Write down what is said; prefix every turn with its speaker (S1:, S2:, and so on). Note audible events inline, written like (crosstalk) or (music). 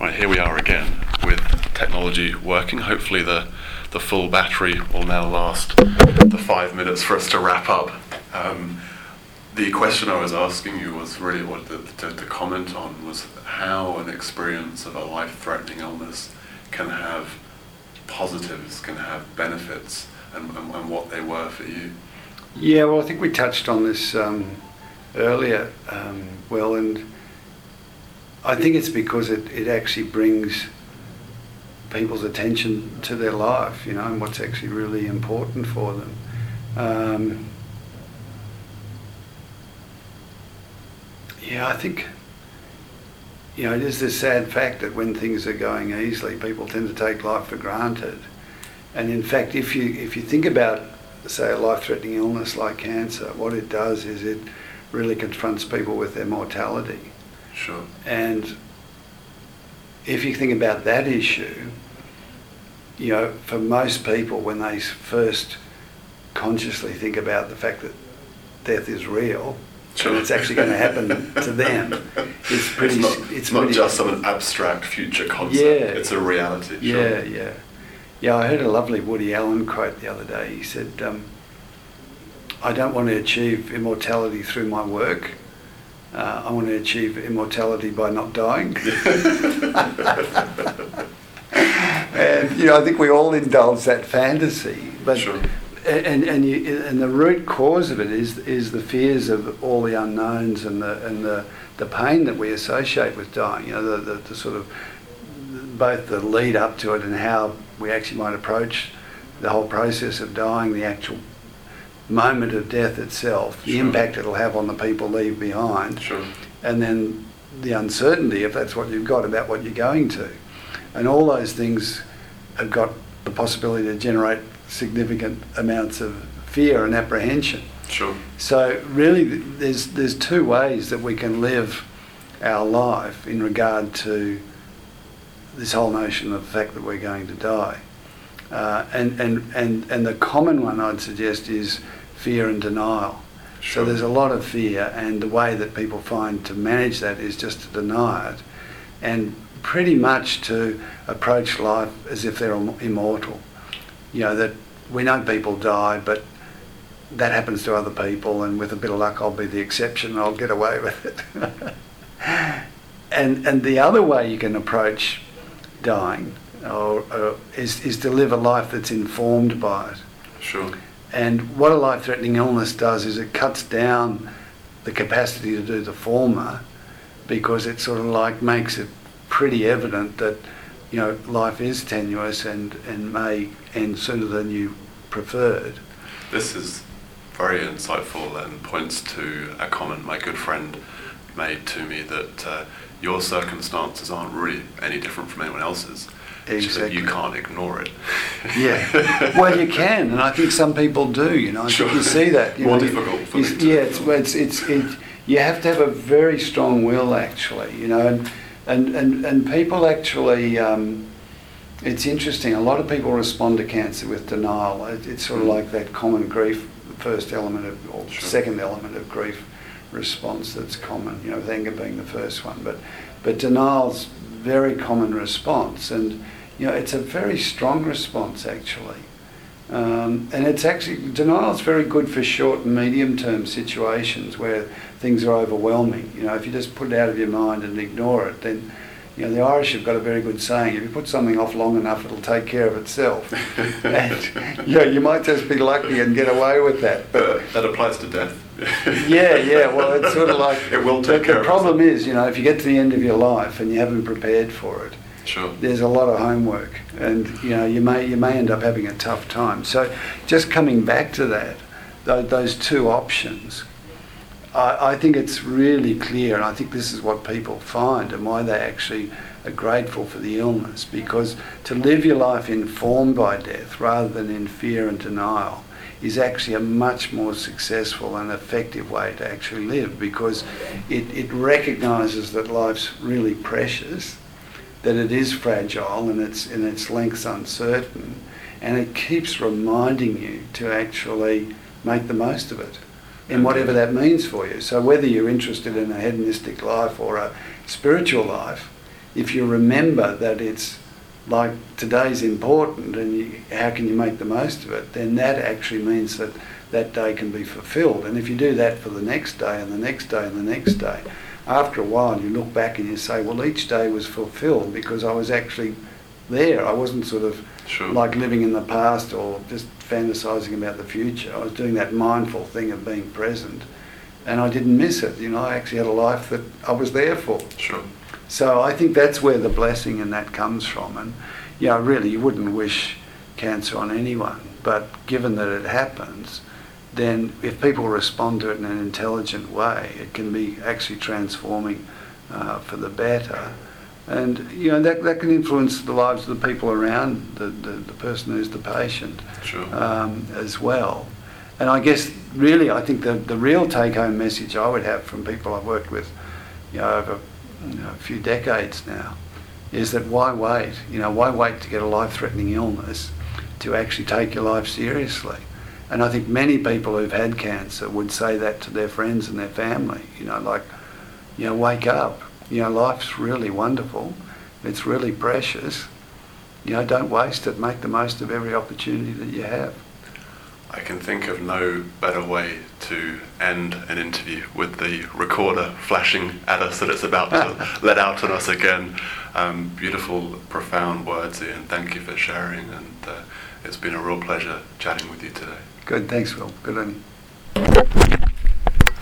S1: Right, here we are again with technology working. Hopefully, the, the full battery will now last the five minutes for us to wrap up. Um, the question I was asking you was really what the, the comment on was how an experience of a life threatening illness can have positives, can have benefits, and, and, and, what they were for you.
S2: Yeah, well, I think we touched on this um, earlier, um, well, and I think it's because it, it actually brings people's attention to their life, you know, and what's actually really important for them. Um, yeah, I think, you know, it is the sad fact that when things are going easily, people tend to take life for granted. And in fact, if you if you think about, say, a life-threatening illness like cancer, what it does is it really confronts people with their mortality.
S1: Sure.
S2: And if you think about that issue, you know, for most people, when they first consciously think about the fact that death is real, sure. and it's actually going to happen to them, it's pretty.
S1: It's not, it's not just some abstract future concept.
S2: Yeah.
S1: It's a reality.
S2: Sure. Yeah, yeah, yeah. I heard a lovely Woody Allen quote the other day. He said, um, "I don't want to achieve immortality through my work." Uh, I want to achieve immortality by not dying. (laughs) and you know, I think we all indulge that fantasy, but
S1: sure.
S2: and and you, and the root cause of it is is the fears of all the unknowns and the and the the pain that we associate with dying. You know, the, the, the sort of both the lead up to it and how we actually might approach the whole process of dying, the actual moment of death itself,
S1: sure.
S2: the impact it'll have on the people leave behind,
S1: sure.
S2: and then the uncertainty, if that's what you've got, about what you're going to. And all those things have got the possibility to generate significant amounts of fear and apprehension.
S1: Sure.
S2: So really, there's there's two ways that we can live our life in regard to this whole notion of the fact that we're going to die. Uh, and, and, and, and the common one I'd suggest is fear and denial.
S1: Sure.
S2: So there's a lot of fear, and the way that people find to manage that is just to deny it, and pretty much to approach life as if they're immortal. You know that we know people die, but that happens to other people, and with a bit of luck, I'll be the exception. and I'll get away (laughs) with it. and and the other way you can approach dying or, or is is to live a life that's informed by it.
S1: Sure.
S2: And what a life threatening illness does is it cuts down the capacity to do the former because it sort of like makes it pretty evident that you know life is tenuous and, and may end sooner than you preferred.
S1: This is very insightful and points to a comment my good friend made to me that uh, your circumstances aren't really any different from anyone else's. Exactly. you can't ignore it.
S2: yeah. (laughs) Well, you can, and I think some people do. You know, I
S1: sure.
S2: think you see that. You
S1: More
S2: know,
S1: difficult. For
S2: you, yeah, it's, it's, it's, it, you have to have a very strong will, actually. You know, and and and, and people actually. Um, it's interesting. A lot of people respond to cancer with denial. It, it's sort of mm. like that common grief, first element of, or sure. second element of grief response that's common. You know, with anger being the first one, but but denial's very common response and you know, it's a very strong response actually. Um, and it's actually, denial is very good for short and medium term situations where things are overwhelming. You know, if you just put it out of your mind and ignore it, then, you know, the Irish have got a very good saying if you put something off long enough, it'll take care of itself. (laughs) and, you know, you might just be lucky and get away with that.
S1: But that applies to death.
S2: yeah, yeah, well, it's sort of like. (laughs)
S1: It will take
S2: the,
S1: care
S2: The problem is, you know, if you get to the end of your life and you haven't prepared for it,
S1: Sure.
S2: There's a lot of homework, and you know you may you may end up having a tough time. So, just coming back to that, those two options, I, I think it's really clear, and I think this is what people find and why they actually are grateful for the illness, because to live your life informed by death rather than in fear and denial is actually a much more successful and effective way to actually live because it, it recognizes that life's really precious that it is fragile and its and its length's uncertain, and it keeps reminding you to actually make the most of it, in whatever that means for you. So whether you're interested in a hedonistic life or a spiritual life, if you remember that it's like today's important and you, how can you make the most of it, then that actually means that that day can be fulfilled. And if you do that for the next day and the next day and the next day, after a while you look back and you say, well, each day was fulfilled because I was actually there. I wasn't sort of
S1: Sure.
S2: like living in the past or just fantasizing about the future. I was doing that mindful thing of being present and I didn't miss it. You know, I actually had a life that I was there for.
S1: Sure.
S2: So I think that's where the blessing in that comes from. And, you know, really, you wouldn't wish cancer on anyone. But given that it happens, then if people respond to it in an intelligent way, it can be actually transforming uh, for the better. And, you know, that, that can influence the lives of the people around the, the, the person who's the patient
S1: Sure.
S2: um, as well. And I guess really, I think the, the real take home message I would have from people I've worked with, you know, over you know, a few decades now, is that why wait? You know, why wait to get a life threatening illness to actually take your life seriously? And I think many people who've had cancer would say that to their friends and their family, you know, like, you know, wake up. You know, life's really wonderful. It's really precious. You know, don't waste it. Make the most of every opportunity that you have.
S1: I can think of no better way to end an interview with the recorder flashing at us that it's about to (laughs) let out on us again. Um, beautiful, profound words, Ian. Thank you for sharing, and uh, it's been a real pleasure chatting with you today.
S2: Good. Thanks, Will. Good on you.